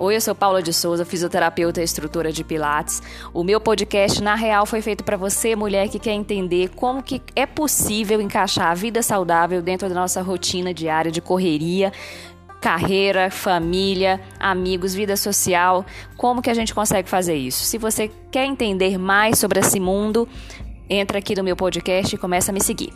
Oi, eu sou Paula de Souza, fisioterapeuta e instrutora de Pilates. O meu podcast, na real, foi feito para você, mulher que quer entender como que é possível encaixar a vida saudável dentro da nossa rotina diária de correria, carreira, família, amigos, vida social. Como que a gente consegue fazer isso? Se você quer entender mais sobre esse mundo, entra aqui no meu podcast e começa a me seguir.